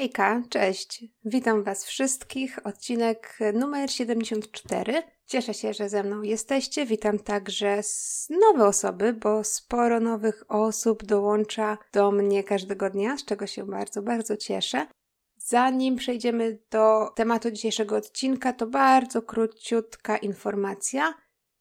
Hejka, cześć. Witam Was wszystkich. Odcinek numer 74. Cieszę się, że ze mną jesteście. Witam także nowe osoby, bo sporo nowych osób dołącza do mnie każdego dnia, z czego się bardzo, bardzo cieszę. Zanim przejdziemy do tematu dzisiejszego odcinka, to bardzo króciutka informacja.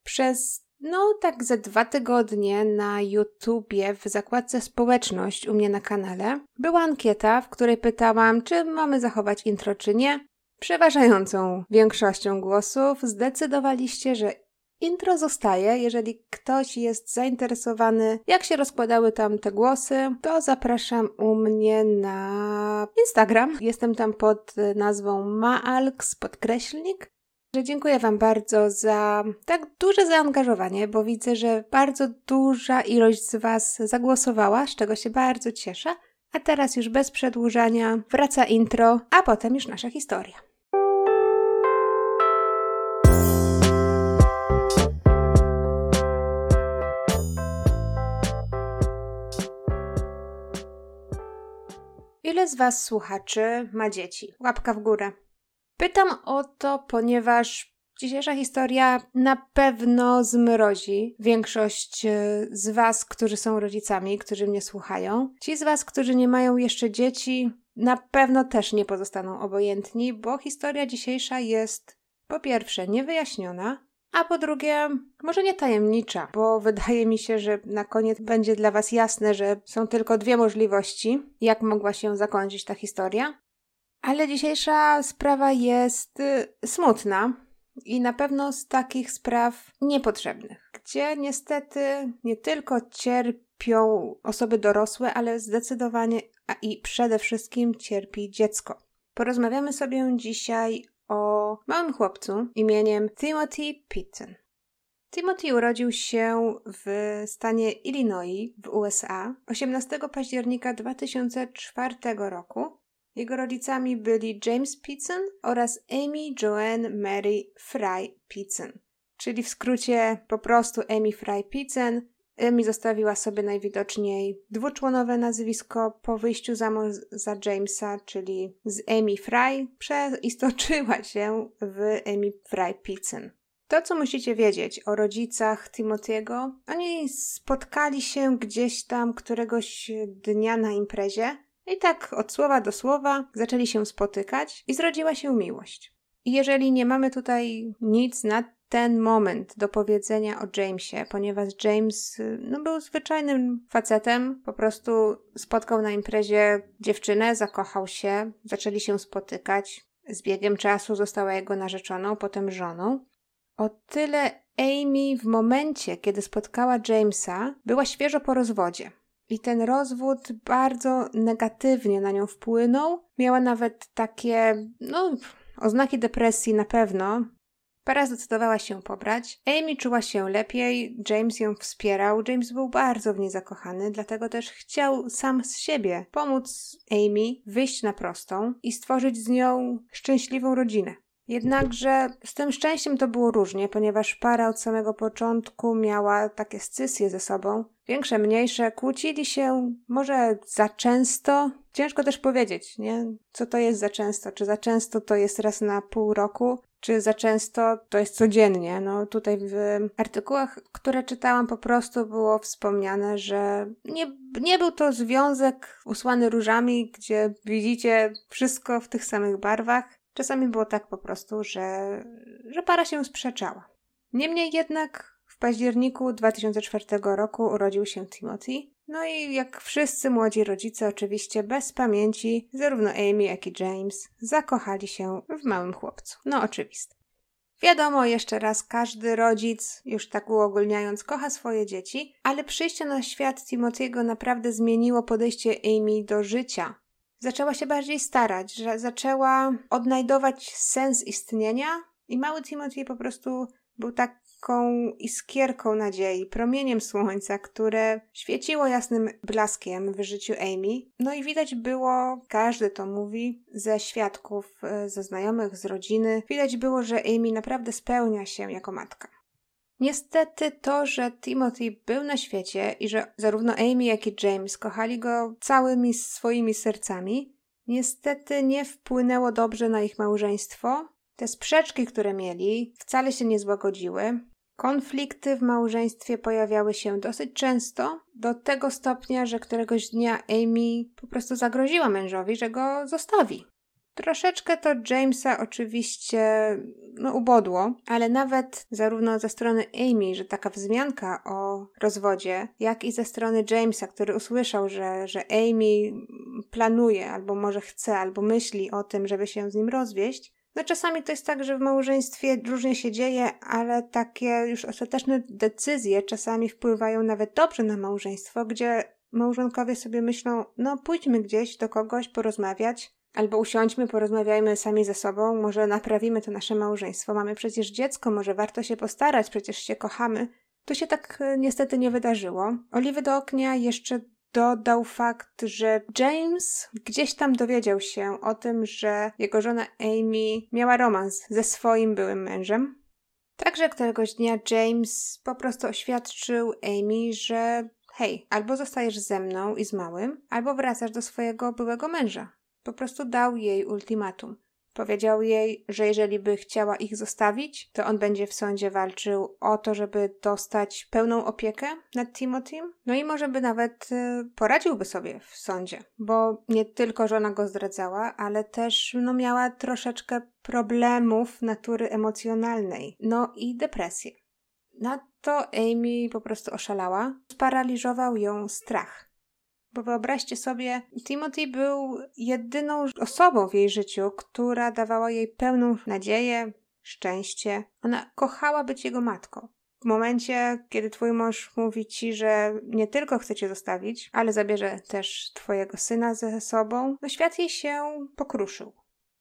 Przez no, tak ze dwa tygodnie na YouTubie w zakładce społeczność u mnie na kanale była ankieta, w której pytałam, czy mamy zachować intro, czy nie. Przeważającą większością głosów zdecydowaliście, że intro zostaje. Jeżeli ktoś jest zainteresowany, jak się rozkładały tam te głosy, to zapraszam u mnie na Instagram. Jestem tam pod nazwą Maalks podkreślnik dziękuję Wam bardzo za tak duże zaangażowanie, bo widzę, że bardzo duża ilość z Was zagłosowała, z czego się bardzo cieszę. A teraz już bez przedłużania wraca intro, a potem już nasza historia. Ile z Was słuchaczy ma dzieci? Łapka w górę. Pytam o to, ponieważ dzisiejsza historia na pewno zmrozi większość e, z Was, którzy są rodzicami, którzy mnie słuchają. Ci z Was, którzy nie mają jeszcze dzieci, na pewno też nie pozostaną obojętni, bo historia dzisiejsza jest po pierwsze niewyjaśniona, a po drugie, może nie tajemnicza, bo wydaje mi się, że na koniec będzie dla Was jasne, że są tylko dwie możliwości, jak mogła się zakończyć ta historia. Ale dzisiejsza sprawa jest y, smutna i na pewno z takich spraw niepotrzebnych, gdzie niestety nie tylko cierpią osoby dorosłe, ale zdecydowanie, a i przede wszystkim cierpi dziecko. Porozmawiamy sobie dzisiaj o małym chłopcu imieniem Timothy Pitton. Timothy urodził się w stanie Illinois w USA 18 października 2004 roku jego rodzicami byli James Pitson oraz Amy Joanne Mary Fry Pitson, czyli w skrócie po prostu Amy Fry Pitson. Amy zostawiła sobie najwidoczniej dwuczłonowe nazwisko po wyjściu za mąż za Jamesa, czyli z Amy Fry przeistoczyła się w Amy Fry Pitson. To, co musicie wiedzieć o rodzicach Timothy'ego, oni spotkali się gdzieś tam któregoś dnia na imprezie i tak od słowa do słowa zaczęli się spotykać i zrodziła się miłość. I jeżeli nie mamy tutaj nic na ten moment do powiedzenia o Jamesie, ponieważ James no, był zwyczajnym facetem, po prostu spotkał na imprezie dziewczynę, zakochał się, zaczęli się spotykać. Z biegiem czasu została jego narzeczoną, potem żoną. O tyle Amy w momencie, kiedy spotkała Jamesa, była świeżo po rozwodzie. I ten rozwód bardzo negatywnie na nią wpłynął. Miała nawet takie, no, oznaki depresji na pewno. Para zdecydowała się pobrać. Amy czuła się lepiej, James ją wspierał. James był bardzo w niej zakochany, dlatego też chciał sam z siebie pomóc Amy wyjść na prostą i stworzyć z nią szczęśliwą rodzinę. Jednakże z tym szczęściem to było różnie, ponieważ para od samego początku miała takie scysje ze sobą. Większe, mniejsze, kłócili się może za często. Ciężko też powiedzieć, nie? Co to jest za często? Czy za często to jest raz na pół roku? Czy za często to jest codziennie? No tutaj w artykułach, które czytałam, po prostu było wspomniane, że nie, nie był to związek usłany różami, gdzie widzicie wszystko w tych samych barwach Czasami było tak po prostu, że, że para się sprzeczała. Niemniej jednak w październiku 2004 roku urodził się Timothy. No i jak wszyscy młodzi rodzice, oczywiście bez pamięci, zarówno Amy, jak i James zakochali się w małym chłopcu. No oczywiste. Wiadomo, jeszcze raz, każdy rodzic, już tak uogólniając, kocha swoje dzieci, ale przyjście na świat Timothy'ego naprawdę zmieniło podejście Amy do życia zaczęła się bardziej starać, że zaczęła odnajdować sens istnienia i mały Timothy po prostu był taką iskierką nadziei, promieniem słońca, które świeciło jasnym blaskiem w życiu Amy. No i widać było, każdy to mówi, ze świadków, e, ze znajomych, z rodziny, widać było, że Amy naprawdę spełnia się jako matka. Niestety to, że Timothy był na świecie i że zarówno Amy, jak i James kochali go całymi swoimi sercami, niestety nie wpłynęło dobrze na ich małżeństwo. Te sprzeczki, które mieli, wcale się nie złagodziły. Konflikty w małżeństwie pojawiały się dosyć często, do tego stopnia, że któregoś dnia Amy po prostu zagroziła mężowi, że go zostawi. Troszeczkę to Jamesa oczywiście no, ubodło, ale nawet zarówno ze strony Amy, że taka wzmianka o rozwodzie, jak i ze strony Jamesa, który usłyszał, że, że Amy planuje, albo może chce, albo myśli o tym, żeby się z nim rozwieść, no czasami to jest tak, że w małżeństwie różnie się dzieje, ale takie już ostateczne decyzje czasami wpływają nawet dobrze na małżeństwo, gdzie małżonkowie sobie myślą, no pójdźmy gdzieś do kogoś porozmawiać, albo usiądźmy, porozmawiajmy sami ze sobą, może naprawimy to nasze małżeństwo. Mamy przecież dziecko, może warto się postarać, przecież się kochamy. To się tak e, niestety nie wydarzyło. Oliwy do ognia jeszcze dodał fakt, że James gdzieś tam dowiedział się o tym, że jego żona Amy miała romans ze swoim byłym mężem. Także któregoś dnia James po prostu oświadczył Amy, że hej, albo zostajesz ze mną i z małym, albo wracasz do swojego byłego męża. Po prostu dał jej ultimatum. Powiedział jej, że jeżeli by chciała ich zostawić, to on będzie w sądzie walczył o to, żeby dostać pełną opiekę nad Timothym. No i może by nawet y, poradziłby sobie w sądzie, bo nie tylko żona go zdradzała, ale też no, miała troszeczkę problemów natury emocjonalnej, no i depresję. Na to Amy po prostu oszalała. Sparaliżował ją strach. Bo wyobraźcie sobie, Timothy był jedyną osobą w jej życiu, która dawała jej pełną nadzieję, szczęście. Ona kochała być jego matką. W momencie, kiedy twój mąż mówi ci, że nie tylko chce cię zostawić, ale zabierze też twojego syna ze sobą, no świat jej się pokruszył.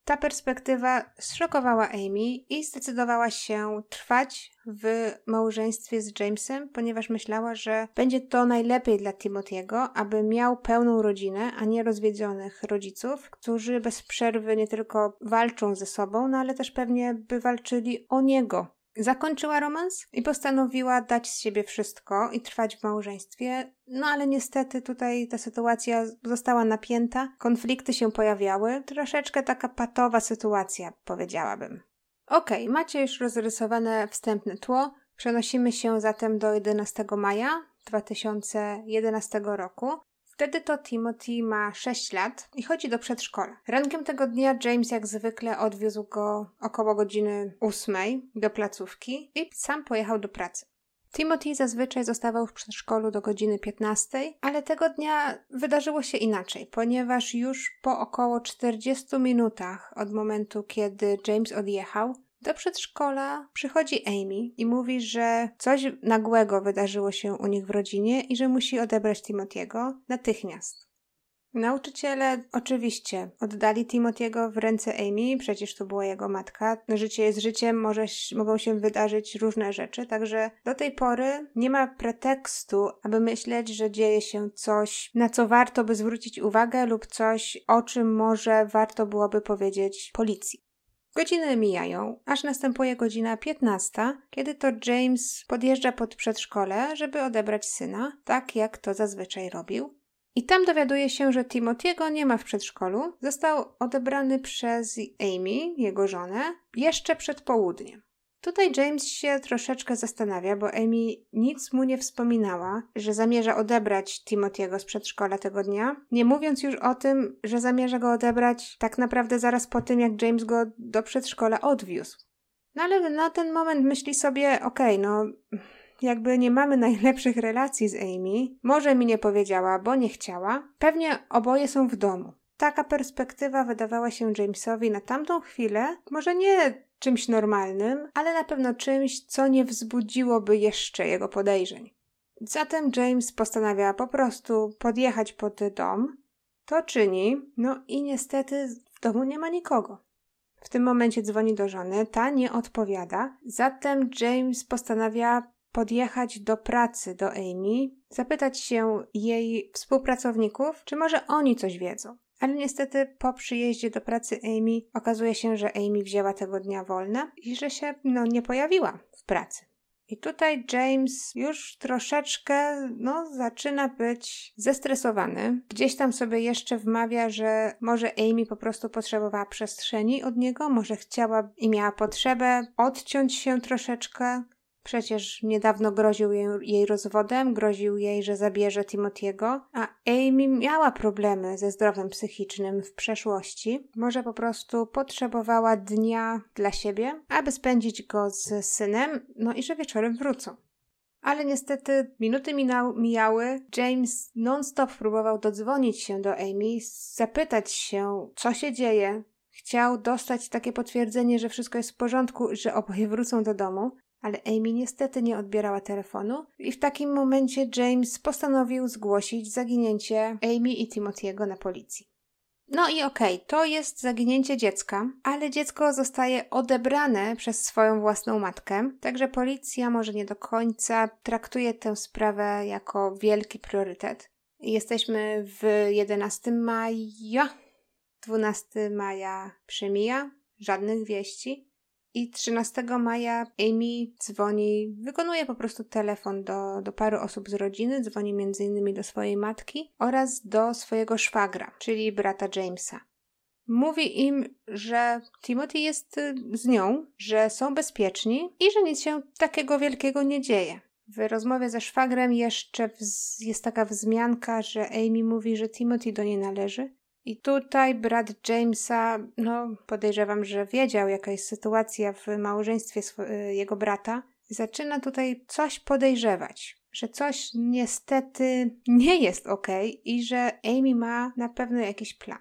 Ta perspektywa zszokowała Amy i zdecydowała się trwać w małżeństwie z Jamesem, ponieważ myślała, że będzie to najlepiej dla Timothy'ego, aby miał pełną rodzinę, a nie rozwiedzionych rodziców, którzy bez przerwy nie tylko walczą ze sobą, no ale też pewnie by walczyli o niego, Zakończyła romans i postanowiła dać z siebie wszystko i trwać w małżeństwie, no ale niestety tutaj ta sytuacja została napięta, konflikty się pojawiały, troszeczkę taka patowa sytuacja, powiedziałabym. Okej, okay, macie już rozrysowane wstępne tło. Przenosimy się zatem do 11 maja 2011 roku, Wtedy to Timothy ma 6 lat i chodzi do przedszkola. Rankiem tego dnia James jak zwykle odwiózł go około godziny 8 do placówki i sam pojechał do pracy. Timothy zazwyczaj zostawał w przedszkolu do godziny 15, ale tego dnia wydarzyło się inaczej, ponieważ już po około 40 minutach od momentu, kiedy James odjechał, do przedszkola przychodzi Amy i mówi, że coś nagłego wydarzyło się u nich w rodzinie i że musi odebrać Timothy'ego natychmiast. Nauczyciele oczywiście oddali Timothy'ego w ręce Amy, przecież to była jego matka. Życie jest życiem, może, mogą się wydarzyć różne rzeczy, także do tej pory nie ma pretekstu, aby myśleć, że dzieje się coś, na co warto by zwrócić uwagę lub coś, o czym może warto byłoby powiedzieć policji. Godziny mijają, aż następuje godzina 15, kiedy to James podjeżdża pod przedszkole, żeby odebrać syna, tak jak to zazwyczaj robił. I tam dowiaduje się, że Timothy'ego nie ma w przedszkolu. Został odebrany przez Amy, jego żonę, jeszcze przed południem. Tutaj James się troszeczkę zastanawia, bo Amy nic mu nie wspominała, że zamierza odebrać Timothy'ego z przedszkola tego dnia, nie mówiąc już o tym, że zamierza go odebrać tak naprawdę zaraz po tym, jak James go do przedszkola odwiózł. No ale na ten moment myśli sobie, okej, okay, no jakby nie mamy najlepszych relacji z Amy, może mi nie powiedziała, bo nie chciała, pewnie oboje są w domu. Taka perspektywa wydawała się Jamesowi na tamtą chwilę, może nie czymś normalnym, ale na pewno czymś, co nie wzbudziłoby jeszcze jego podejrzeń. Zatem James postanawia po prostu podjechać pod dom. To czyni, no i niestety w domu nie ma nikogo. W tym momencie dzwoni do żony, ta nie odpowiada, zatem James postanawia podjechać do pracy do Amy, zapytać się jej współpracowników, czy może oni coś wiedzą. Ale niestety po przyjeździe do pracy Amy okazuje się, że Amy wzięła tego dnia wolne i że się no, nie pojawiła w pracy. I tutaj James już troszeczkę, no, zaczyna być zestresowany. Gdzieś tam sobie jeszcze wmawia, że może Amy po prostu potrzebowała przestrzeni od niego, może chciała i miała potrzebę odciąć się troszeczkę. Przecież niedawno groził jej, jej rozwodem, groził jej, że zabierze Timothy'ego, a Amy miała problemy ze zdrowiem psychicznym w przeszłości. Może po prostu potrzebowała dnia dla siebie, aby spędzić go z synem, no i że wieczorem wrócą. Ale niestety minuty mijały. James non-stop próbował dodzwonić się do Amy, zapytać się, co się dzieje. Chciał dostać takie potwierdzenie, że wszystko jest w porządku, że oboje wrócą do domu ale Amy niestety nie odbierała telefonu i w takim momencie James postanowił zgłosić zaginięcie Amy i Timothy'ego na policji. No i okej, okay, to jest zaginięcie dziecka, ale dziecko zostaje odebrane przez swoją własną matkę, także policja może nie do końca traktuje tę sprawę jako wielki priorytet. Jesteśmy w 11 maja. 12 maja przemija, żadnych wieści. I 13 maja Amy dzwoni, wykonuje po prostu telefon do, do paru osób z rodziny, dzwoni m.in. do swojej matki oraz do swojego szwagra, czyli brata Jamesa. Mówi im, że Timothy jest y, z nią, że są bezpieczni i że nic się takiego wielkiego nie dzieje. W rozmowie ze szwagrem jeszcze jest taka wzmianka, że Amy mówi, że Timothy do niej należy, i tutaj brat Jamesa, no podejrzewam, że wiedział, jaka jest sytuacja w małżeństwie y, jego brata. Zaczyna tutaj coś podejrzewać, że coś niestety nie jest ok i że Amy ma na pewno jakiś plan.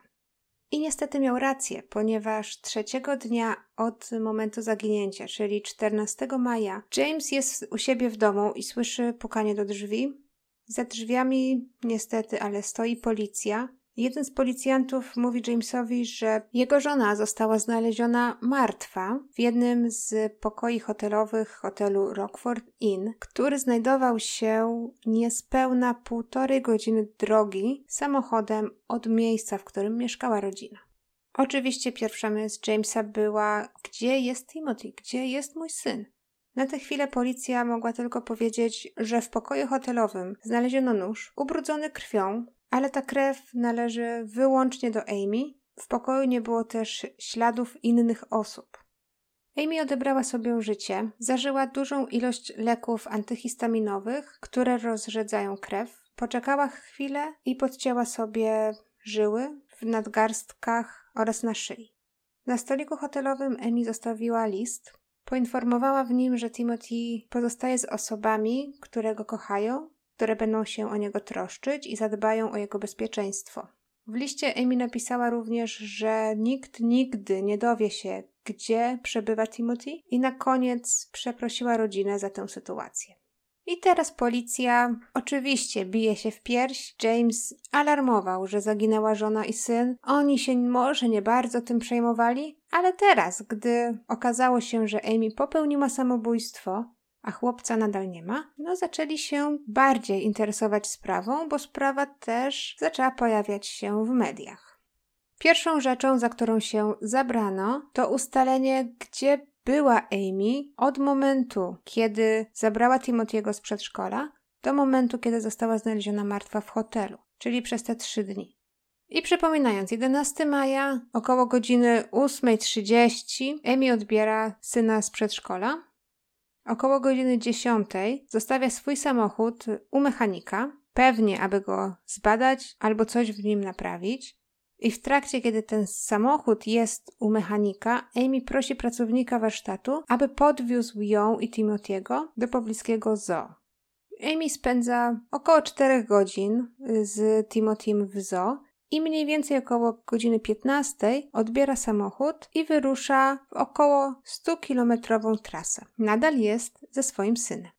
I niestety miał rację, ponieważ trzeciego dnia od momentu zaginięcia, czyli 14 maja, James jest u siebie w domu i słyszy pukanie do drzwi. Za drzwiami niestety, ale stoi policja Jeden z policjantów mówi Jamesowi, że jego żona została znaleziona martwa w jednym z pokoi hotelowych hotelu Rockford Inn, który znajdował się niespełna półtorej godziny drogi samochodem od miejsca, w którym mieszkała rodzina. Oczywiście pierwsza myśl Jamesa była: Gdzie jest Timothy? Gdzie jest mój syn? Na tę chwilę policja mogła tylko powiedzieć, że w pokoju hotelowym znaleziono nóż ubrudzony krwią, ale ta krew należy wyłącznie do Amy. W pokoju nie było też śladów innych osób. Amy odebrała sobie życie, zażyła dużą ilość leków antyhistaminowych, które rozrzedzają krew, poczekała chwilę i podcięła sobie żyły w nadgarstkach oraz na szyi. Na stoliku hotelowym Amy zostawiła list. Poinformowała w nim, że Timothy pozostaje z osobami, które go kochają które będą się o niego troszczyć i zadbają o jego bezpieczeństwo. W liście Amy napisała również, że nikt nigdy nie dowie się, gdzie przebywa Timothy, i na koniec przeprosiła rodzinę za tę sytuację. I teraz policja oczywiście bije się w pierś. James alarmował, że zaginęła żona i syn. Oni się może nie bardzo tym przejmowali, ale teraz, gdy okazało się, że Amy popełniła samobójstwo, a chłopca nadal nie ma, no zaczęli się bardziej interesować sprawą, bo sprawa też zaczęła pojawiać się w mediach. Pierwszą rzeczą, za którą się zabrano, to ustalenie, gdzie była Amy od momentu, kiedy zabrała Timothy'ego z przedszkola, do momentu, kiedy została znaleziona martwa w hotelu, czyli przez te trzy dni. I przypominając, 11 maja, około godziny 8.30, Amy odbiera syna z przedszkola, Około godziny 10 zostawia swój samochód u mechanika, pewnie aby go zbadać albo coś w nim naprawić. I w trakcie, kiedy ten samochód jest u mechanika, Amy prosi pracownika warsztatu, aby podwiózł ją i Timothy'ego do pobliskiego zoo. Amy spędza około 4 godzin z Timothym w zoo i mniej więcej około godziny 15 odbiera samochód i wyrusza w około 100-kilometrową trasę. Nadal jest ze swoim synem.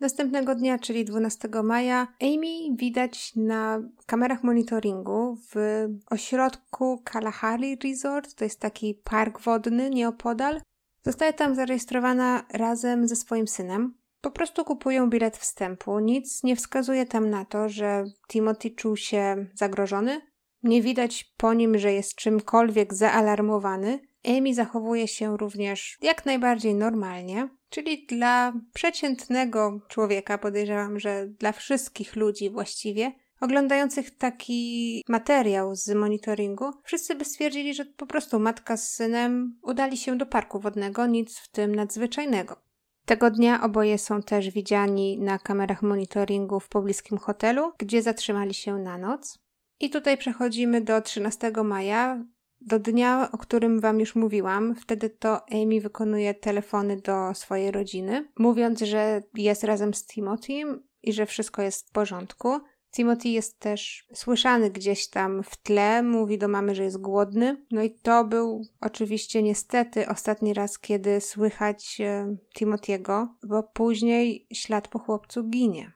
Następnego dnia, czyli 12 maja, Amy widać na kamerach monitoringu w ośrodku Kalahari Resort, to jest taki park wodny nieopodal. Zostaje tam zarejestrowana razem ze swoim synem. Po prostu kupują bilet wstępu. Nic nie wskazuje tam na to, że Timothy czuł się zagrożony, Nie widać po nim, że jest czymkolwiek zaalarmowany. Amy zachowuje się również jak najbardziej normalnie, czyli dla przeciętnego człowieka, podejrzewam, że dla wszystkich ludzi właściwie, oglądających taki materiał z monitoringu, wszyscy by stwierdzili, że po prostu matka z synem udali się do parku wodnego, nic w tym nadzwyczajnego. Tego dnia oboje są też widziani na kamerach monitoringu w pobliskim hotelu, gdzie zatrzymali się na noc. I tutaj przechodzimy do 13 maja, do dnia, o którym Wam już mówiłam. Wtedy to Amy wykonuje telefony do swojej rodziny, mówiąc, że jest razem z Timothym i że wszystko jest w porządku. Timothy jest też słyszany gdzieś tam w tle, mówi do mamy, że jest głodny. No i to był oczywiście niestety ostatni raz, kiedy słychać e, Timothy'ego, bo później ślad po chłopcu ginie.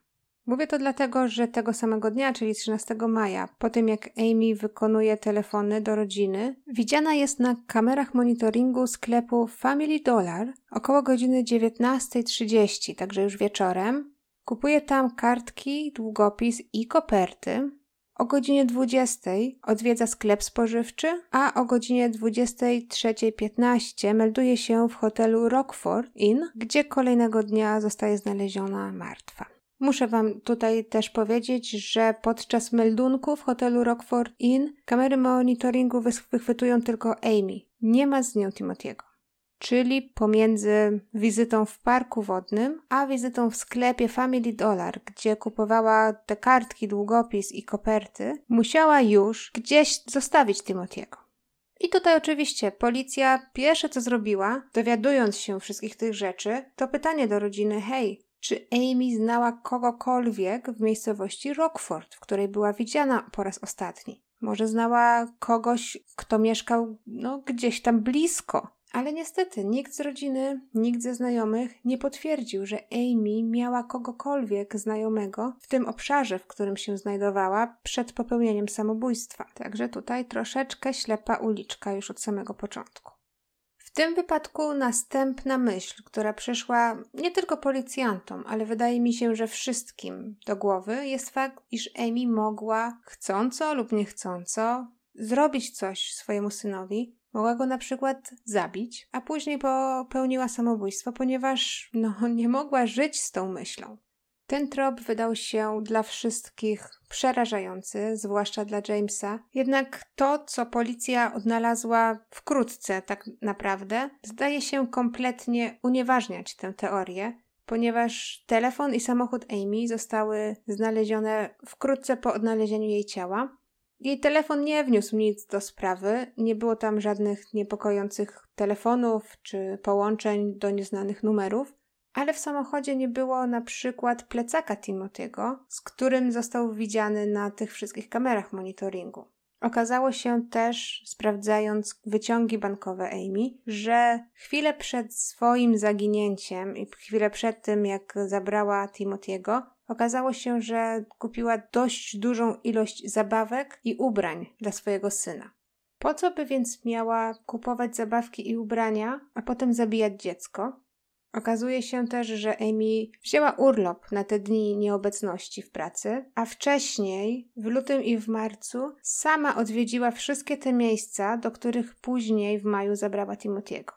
Mówię to dlatego, że tego samego dnia, czyli 13 maja, po tym jak Amy wykonuje telefony do rodziny, widziana jest na kamerach monitoringu sklepu Family Dollar około godziny 19.30, także już wieczorem, Kupuje tam kartki, długopis i koperty. O godzinie 20 odwiedza sklep spożywczy, a o godzinie 23.15 melduje się w hotelu Rockford Inn, gdzie kolejnego dnia zostaje znaleziona martwa. Muszę Wam tutaj też powiedzieć, że podczas meldunku w hotelu Rockford Inn kamery monitoringu wychwytują tylko Amy. Nie ma z nią Timothy'ego czyli pomiędzy wizytą w parku wodnym, a wizytą w sklepie Family Dollar, gdzie kupowała te kartki, długopis i koperty, musiała już gdzieś zostawić Timothy'ego. I tutaj oczywiście policja pierwsze co zrobiła, dowiadując się wszystkich tych rzeczy, to pytanie do rodziny: hej, czy Amy znała kogokolwiek w miejscowości Rockford, w której była widziana po raz ostatni? Może znała kogoś, kto mieszkał no, gdzieś tam blisko, ale niestety nikt z rodziny, nikt ze znajomych nie potwierdził, że Amy miała kogokolwiek znajomego w tym obszarze, w którym się znajdowała przed popełnieniem samobójstwa. Także tutaj troszeczkę ślepa uliczka już od samego początku. Tym wypadku następna myśl, która przyszła nie tylko policjantom, ale wydaje mi się, że wszystkim do głowy, jest fakt, iż Amy mogła chcąco lub niechcąco zrobić coś swojemu synowi, Mogła go na przykład zabić, a później popełniła samobójstwo, ponieważ no, nie mogła żyć z tą myślą. Ten trop wydał się dla wszystkich przerażający, zwłaszcza dla Jamesa. Jednak to, co policja odnalazła wkrótce, tak naprawdę, zdaje się kompletnie unieważniać tę teorię, ponieważ telefon i samochód Amy zostały znalezione wkrótce po odnalezieniu jej ciała. Jej telefon nie wniósł nic do sprawy, nie było tam żadnych niepokojących telefonów czy połączeń do nieznanych numerów, ale w samochodzie nie było na przykład plecaka Timothy'ego, z którym został widziany na tych wszystkich kamerach monitoringu. Okazało się też, sprawdzając wyciągi bankowe Amy, że chwilę przed swoim zaginięciem i chwilę przed tym, jak zabrała Timothy'ego, Okazało się, że kupiła dość dużą ilość zabawek i ubrań dla swojego syna. Po co by więc miała kupować zabawki i ubrania, a potem zabijać dziecko? Okazuje się też, że Amy wzięła urlop na te dni nieobecności w pracy, a wcześniej, w lutym i w marcu, sama odwiedziła wszystkie te miejsca, do których później w maju zabrała Timothy'ego.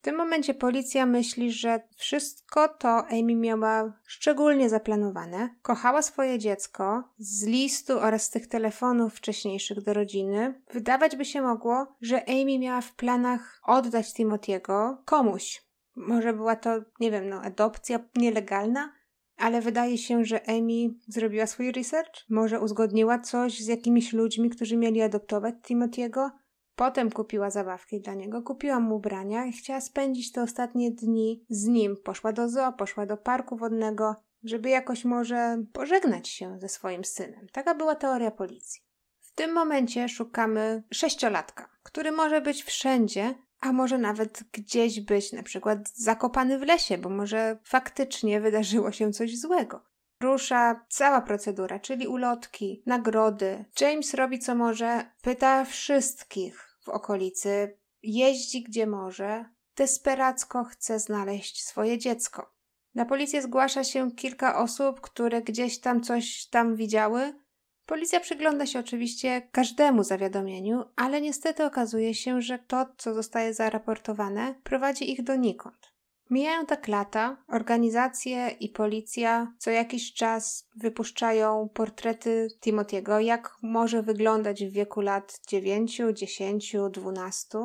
W tym momencie policja myśli, że wszystko to Amy miała szczególnie zaplanowane. Kochała swoje dziecko z listu oraz z tych telefonów wcześniejszych do rodziny. Wydawać by się mogło, że Amy miała w planach oddać Timothy'ego komuś. Może była to, nie wiem, no, adopcja nielegalna, ale wydaje się, że Amy zrobiła swój research, może uzgodniła coś z jakimiś ludźmi, którzy mieli adoptować Timothy'ego Potem kupiła zabawki dla niego, kupiła mu ubrania i chciała spędzić te ostatnie dni z nim. Poszła do zoo, poszła do parku wodnego, żeby jakoś może pożegnać się ze swoim synem. Taka była teoria policji. W tym momencie szukamy sześciolatka, który może być wszędzie, a może nawet gdzieś być na przykład zakopany w lesie, bo może faktycznie wydarzyło się coś złego. Rusza cała procedura, czyli ulotki, nagrody. James robi co może, pyta wszystkich, w okolicy, jeździ gdzie może, desperacko chce znaleźć swoje dziecko. Na policję zgłasza się kilka osób, które gdzieś tam coś tam widziały. Policja przygląda się oczywiście każdemu zawiadomieniu, ale niestety okazuje się, że to, co zostaje zaraportowane, prowadzi ich donikąd. Mijają tak lata, organizacje i policja co jakiś czas wypuszczają portrety Timotiego, jak może wyglądać w wieku lat 9, 10, 12.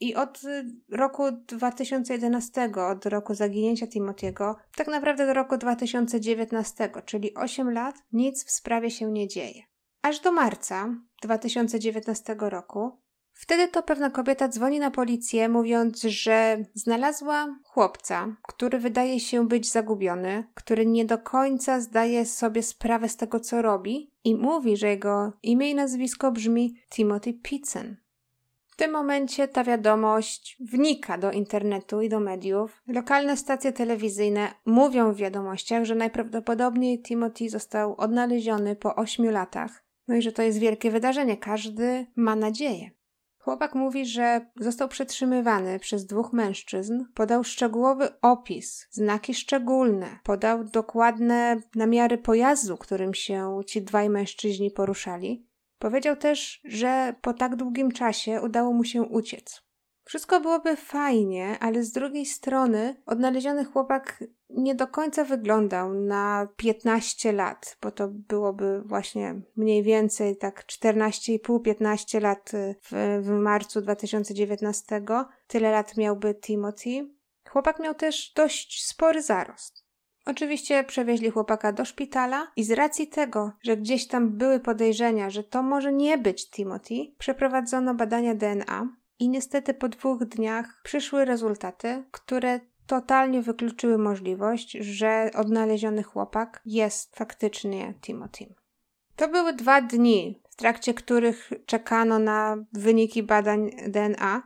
I od roku 2011, od roku zaginięcia Timotiego, tak naprawdę do roku 2019, czyli 8 lat, nic w sprawie się nie dzieje. Aż do marca 2019 roku Wtedy to pewna kobieta dzwoni na policję, mówiąc, że znalazła chłopca, który wydaje się być zagubiony, który nie do końca zdaje sobie sprawę z tego, co robi, i mówi, że jego imię i nazwisko brzmi Timothy Pitzen. Tym momencie ta wiadomość wnika do internetu i do mediów. Lokalne stacje telewizyjne mówią w wiadomościach, że najprawdopodobniej Timothy został odnaleziony po ośmiu latach. No i że to jest wielkie wydarzenie. Każdy ma nadzieję. Chłopak mówi, że został przetrzymywany przez dwóch mężczyzn, podał szczegółowy opis, znaki szczególne, podał dokładne namiary pojazdu, którym się ci dwaj mężczyźni poruszali. Powiedział też, że po tak długim czasie udało mu się uciec. Wszystko byłoby fajnie, ale z drugiej strony odnaleziony chłopak nie do końca wyglądał na 15 lat, bo to byłoby właśnie mniej więcej tak 14,5-15 lat w, w marcu 2019. Tyle lat miałby Timothy. Chłopak miał też dość spory zarost. Oczywiście przewieźli chłopaka do szpitala i z racji tego, że gdzieś tam były podejrzenia, że to może nie być Timothy, przeprowadzono badania DNA i niestety po dwóch dniach przyszły rezultaty, które totalnie wykluczyły możliwość, że odnaleziony chłopak jest faktycznie Timothy. To były dwa dni, w trakcie których czekano na wyniki badań DNA.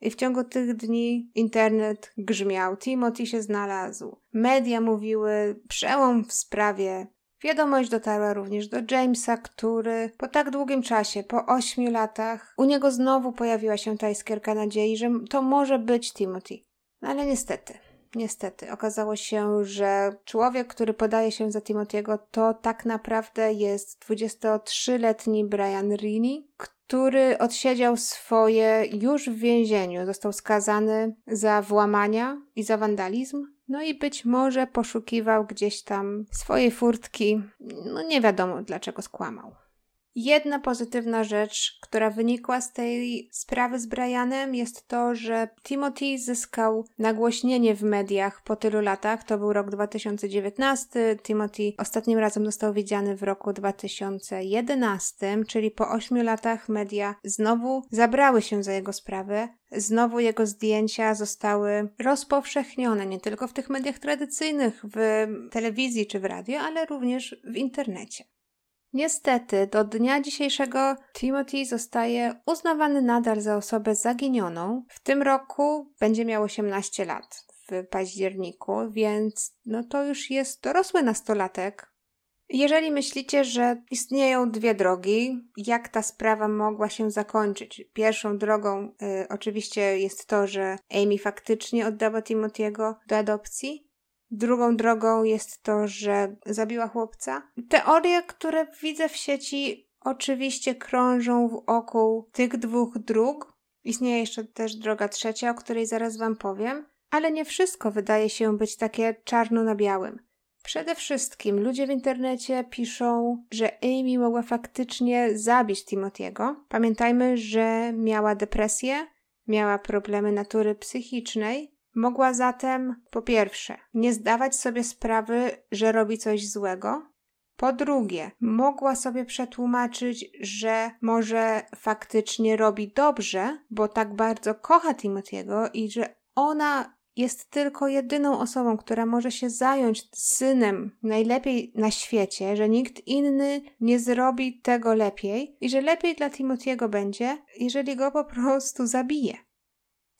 I w ciągu tych dni internet grzmiał, Timothy się znalazł. Media mówiły przełom w sprawie. Wiadomość dotarła również do Jamesa, który po tak długim czasie, po ośmiu latach, u niego znowu pojawiła się ta iskierka nadziei, że to może być Timothy. No ale niestety, niestety, okazało się, że człowiek, który podaje się za Timothy'ego, to tak naprawdę jest 23-letni Brian Rini, który odsiedział swoje już w więzieniu. Został skazany za włamania i za wandalizm. No i być może poszukiwał gdzieś tam swojej furtki. No nie wiadomo dlaczego skłamał. Jedna pozytywna rzecz, która wynikła z tej sprawy z Brianem, jest to, że Timothy zyskał nagłośnienie w mediach po tylu latach. To był rok 2019. Timothy ostatnim razem został widziany w roku 2011, czyli po ośmiu latach media znowu zabrały się za jego sprawę. Znowu jego zdjęcia zostały rozpowszechnione nie tylko w tych mediach tradycyjnych, w telewizji czy w radio, ale również w internecie. Niestety, do dnia dzisiejszego Timothy zostaje uznawany nadal za osobę zaginioną. W tym roku będzie miał 18 lat w październiku, więc no to już jest dorosły nastolatek. Jeżeli myślicie, że istnieją dwie drogi, jak ta sprawa mogła się zakończyć? Pierwszą drogą y, oczywiście jest to, że Amy faktycznie oddała Timothy'ego do adopcji, Drugą drogą jest to, że zabiła chłopca. Teorie, które widzę w sieci, oczywiście krążą wokół tych dwóch dróg. Istnieje jeszcze też droga trzecia, o której zaraz Wam powiem, ale nie wszystko wydaje się być takie czarno na białym. Przede wszystkim ludzie w internecie piszą, że Amy mogła faktycznie zabić Timothy'ego. Pamiętajmy, że miała depresję, miała problemy natury psychicznej Mogła zatem, po pierwsze, nie zdawać sobie sprawy, że robi coś złego. Po drugie, mogła sobie przetłumaczyć, że może faktycznie robi dobrze, bo tak bardzo kocha Timothy'ego i że ona jest tylko jedyną osobą, która może się zająć synem najlepiej na świecie, że nikt inny nie zrobi tego lepiej i że lepiej dla Timothy'ego będzie, jeżeli go po prostu zabije.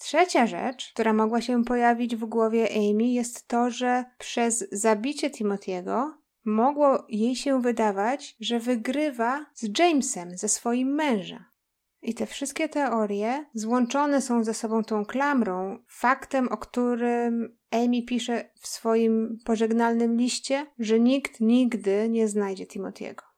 Trzecia rzecz, która mogła się pojawić w głowie Amy, jest to, że przez zabicie Timothy'ego mogło jej się wydawać, że wygrywa z Jamesem, ze swoim mężem. I te wszystkie teorie złączone są ze sobą tą klamrą, faktem, o którym Amy pisze w swoim pożegnalnym liście, że nikt nigdy nie znajdzie Timothy'ego.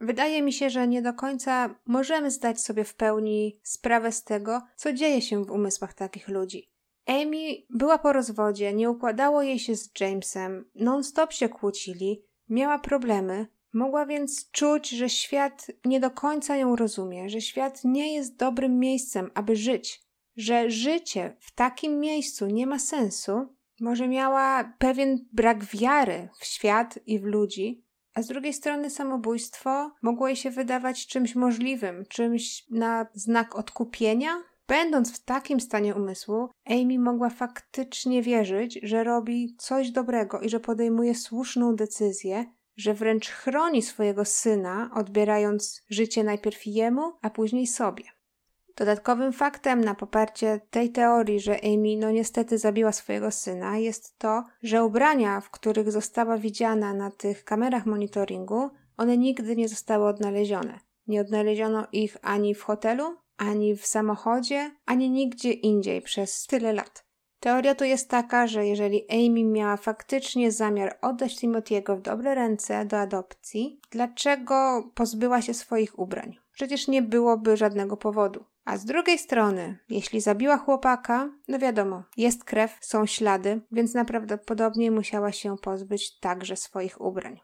Wydaje mi się, że nie do końca możemy zdać sobie w pełni sprawę z tego, co dzieje się w umysłach takich ludzi. Amy była po rozwodzie, nie układało jej się z Jamesem, non-stop się kłócili, miała problemy, mogła więc czuć, że świat nie do końca ją rozumie, że świat nie jest dobrym miejscem, aby żyć, że życie w takim miejscu nie ma sensu. Może miała pewien brak wiary w świat i w ludzi, a z drugiej strony samobójstwo mogło jej się wydawać czymś możliwym, czymś na znak odkupienia. Będąc w takim stanie umysłu, Amy mogła faktycznie wierzyć, że robi coś dobrego i że podejmuje słuszną decyzję, że wręcz chroni swojego syna, odbierając życie najpierw jemu, a później sobie. Dodatkowym faktem na poparcie tej teorii, że Amy no niestety zabiła swojego syna, jest to, że ubrania, w których została widziana na tych kamerach monitoringu, one nigdy nie zostały odnalezione. Nie odnaleziono ich ani w hotelu, ani w samochodzie, ani nigdzie indziej przez tyle lat. Teoria tu jest taka, że jeżeli Amy miała faktycznie zamiar oddać Timothy'ego w dobre ręce do adopcji, dlaczego pozbyła się swoich ubrań? Przecież nie byłoby żadnego powodu. A z drugiej strony, jeśli zabiła chłopaka, no wiadomo, jest krew, są ślady, więc najprawdopodobniej musiała się pozbyć także swoich ubrań.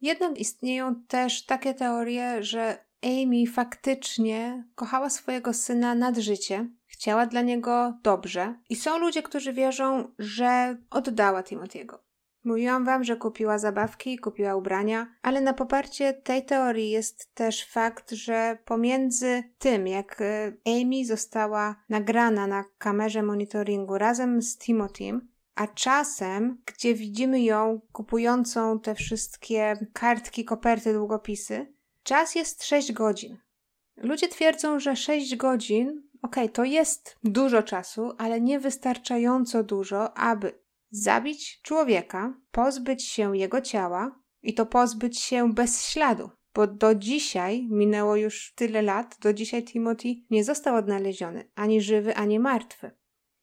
Jednak istnieją też takie teorie, że Amy faktycznie kochała swojego syna nad życie, chciała dla niego dobrze i są ludzie, którzy wierzą, że oddała Timothy'ego. Mówiłam wam, że kupiła zabawki, kupiła ubrania, ale na poparcie tej teorii jest też fakt, że pomiędzy tym, jak e, Amy została nagrana na kamerze monitoringu razem z Timothym, a czasem, gdzie widzimy ją kupującą te wszystkie kartki, koperty, długopisy, czas jest 6 godzin. Ludzie twierdzą, że 6 godzin, okej, okay, to jest dużo czasu, ale niewystarczająco dużo, aby zabić człowieka, pozbyć się jego ciała i to pozbyć się bez śladu. Bo do dzisiaj, minęło już tyle lat, do dzisiaj Timothy nie został odnaleziony, ani żywy, ani martwy.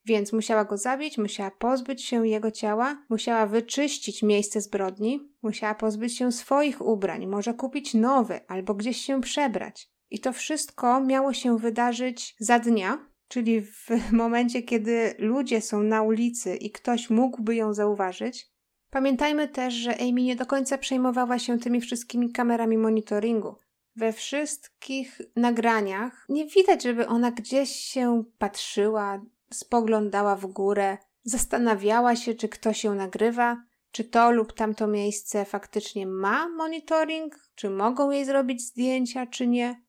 Więc musiała go zabić, musiała pozbyć się jego ciała, musiała wyczyścić miejsce zbrodni, musiała pozbyć się swoich ubrań, może kupić nowe albo gdzieś się przebrać. I to wszystko miało się wydarzyć za dnia, czyli w momencie, kiedy ludzie są na ulicy i ktoś mógłby ją zauważyć. Pamiętajmy też, że Amy nie do końca przejmowała się tymi wszystkimi kamerami monitoringu. We wszystkich nagraniach nie widać, żeby ona gdzieś się patrzyła, spoglądała w górę, zastanawiała się, czy ktoś ją nagrywa, czy to lub tamto miejsce faktycznie ma monitoring, czy mogą jej zrobić zdjęcia, czy nie.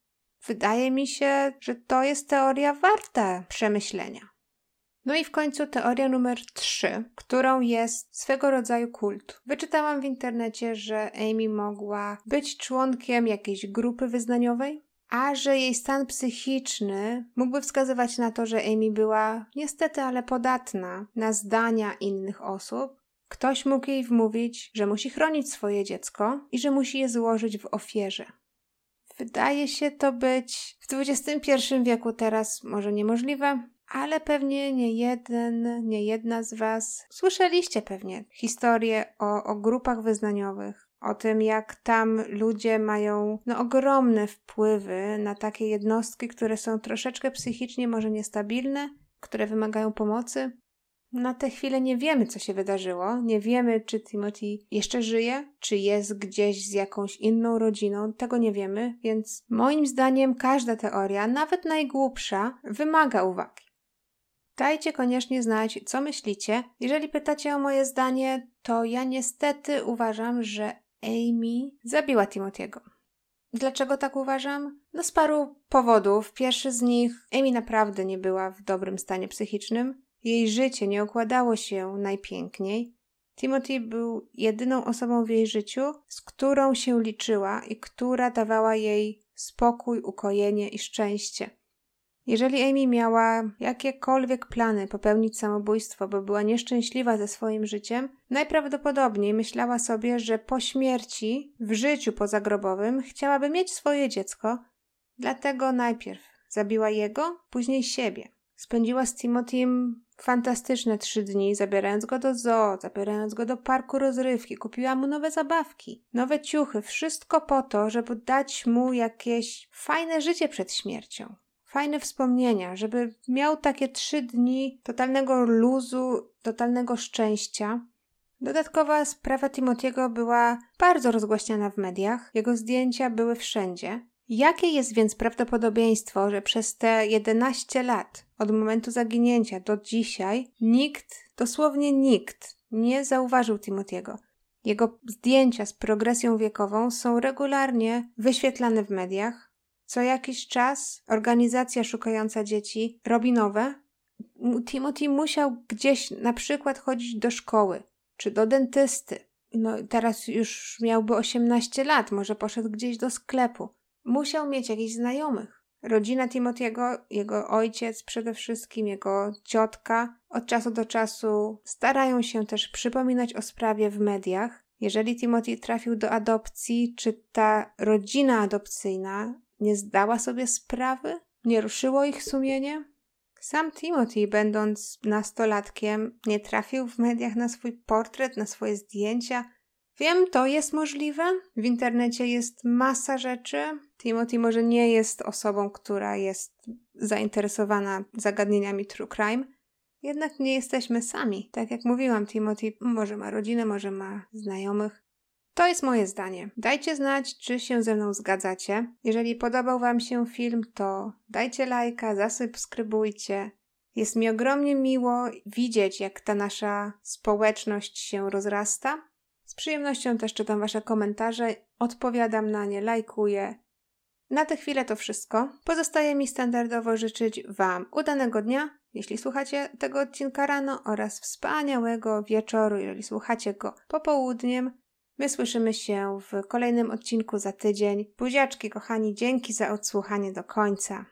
Wydaje mi się, że to jest teoria warta przemyślenia. No i w końcu teoria numer 3, którą jest swego rodzaju kult. Wyczytałam w internecie, że Amy mogła być członkiem jakiejś grupy wyznaniowej, a że jej stan psychiczny mógłby wskazywać na to, że Amy była niestety, ale podatna na zdania innych osób. Ktoś mógł jej wmówić, że musi chronić swoje dziecko i że musi je złożyć w ofierze. Wydaje się to być w XXI wieku teraz może niemożliwe, ale pewnie nie jeden, nie jedna z Was słyszeliście pewnie historię o, o grupach wyznaniowych, o tym, jak tam ludzie mają no, ogromne wpływy na takie jednostki, które są troszeczkę psychicznie może niestabilne, które wymagają pomocy. Na tę chwilę nie wiemy, co się wydarzyło. Nie wiemy, czy Timothy jeszcze żyje, czy jest gdzieś z jakąś inną rodziną. Tego nie wiemy, więc moim zdaniem każda teoria, nawet najgłupsza, wymaga uwagi. Dajcie koniecznie znać, co myślicie. Jeżeli pytacie o moje zdanie, to ja niestety uważam, że Amy zabiła Timothy'ego. Dlaczego tak uważam? No z paru powodów. Pierwszy z nich, Amy naprawdę nie była w dobrym stanie psychicznym. Jej życie nie układało się najpiękniej. Timothy był jedyną osobą w jej życiu, z którą się liczyła i która dawała jej spokój, ukojenie i szczęście. Jeżeli Amy miała jakiekolwiek plany popełnić samobójstwo, bo była nieszczęśliwa ze swoim życiem, najprawdopodobniej myślała sobie, że po śmierci, w życiu pozagrobowym, chciałaby mieć swoje dziecko, dlatego najpierw zabiła jego, później siebie Spędziła z Timothym fantastyczne trzy dni, zabierając go do zoo, zabierając go do parku rozrywki, kupiła mu nowe zabawki, nowe ciuchy, wszystko po to, żeby dać mu jakieś fajne życie przed śmiercią. Fajne wspomnienia, żeby miał takie trzy dni totalnego luzu, totalnego szczęścia. Dodatkowa sprawa Timothy'ego była bardzo rozgłaśniana w mediach, jego zdjęcia były wszędzie. Jakie jest więc prawdopodobieństwo, że przez te 11 lat od momentu zaginięcia do dzisiaj nikt, dosłownie nikt, nie zauważył Timothy'ego? Jego zdjęcia z progresją wiekową są regularnie wyświetlane w mediach. Co jakiś czas organizacja szukająca dzieci robi nowe. Timothy musiał gdzieś na przykład chodzić do szkoły czy do dentysty. No teraz już miałby 18 lat, może poszedł gdzieś do sklepu. Musiał mieć jakichś znajomych. Rodzina Timotiego, jego ojciec przede wszystkim, jego ciotka od czasu do czasu starają się też przypominać o sprawie w mediach. Jeżeli Timothy trafił do adopcji, czy ta rodzina adopcyjna nie zdała sobie sprawy? Nie ruszyło ich sumienie? Sam Timothy, będąc nastolatkiem, nie trafił w mediach na swój portret, na swoje zdjęcia, Wiem, to jest możliwe. W internecie jest masa rzeczy. Timothy może nie jest osobą, która jest zainteresowana zagadnieniami true crime. Jednak nie jesteśmy sami. Tak jak mówiłam, Timothy może ma rodzinę, może ma znajomych. To jest moje zdanie. Dajcie znać, czy się ze mną zgadzacie. Jeżeli podobał Wam się film, to dajcie lajka, zasubskrybujcie. Jest mi ogromnie miło widzieć, jak ta nasza społeczność się rozrasta. Z przyjemnością też czytam Wasze komentarze, odpowiadam na nie, lajkuję. Na tę chwilę to wszystko. Pozostaje mi standardowo życzyć Wam udanego dnia, jeśli słuchacie tego odcinka rano, oraz wspaniałego wieczoru, jeżeli słuchacie go popołudniem. My słyszymy się w kolejnym odcinku za tydzień. Buziaczki, kochani, dzięki za odsłuchanie do końca.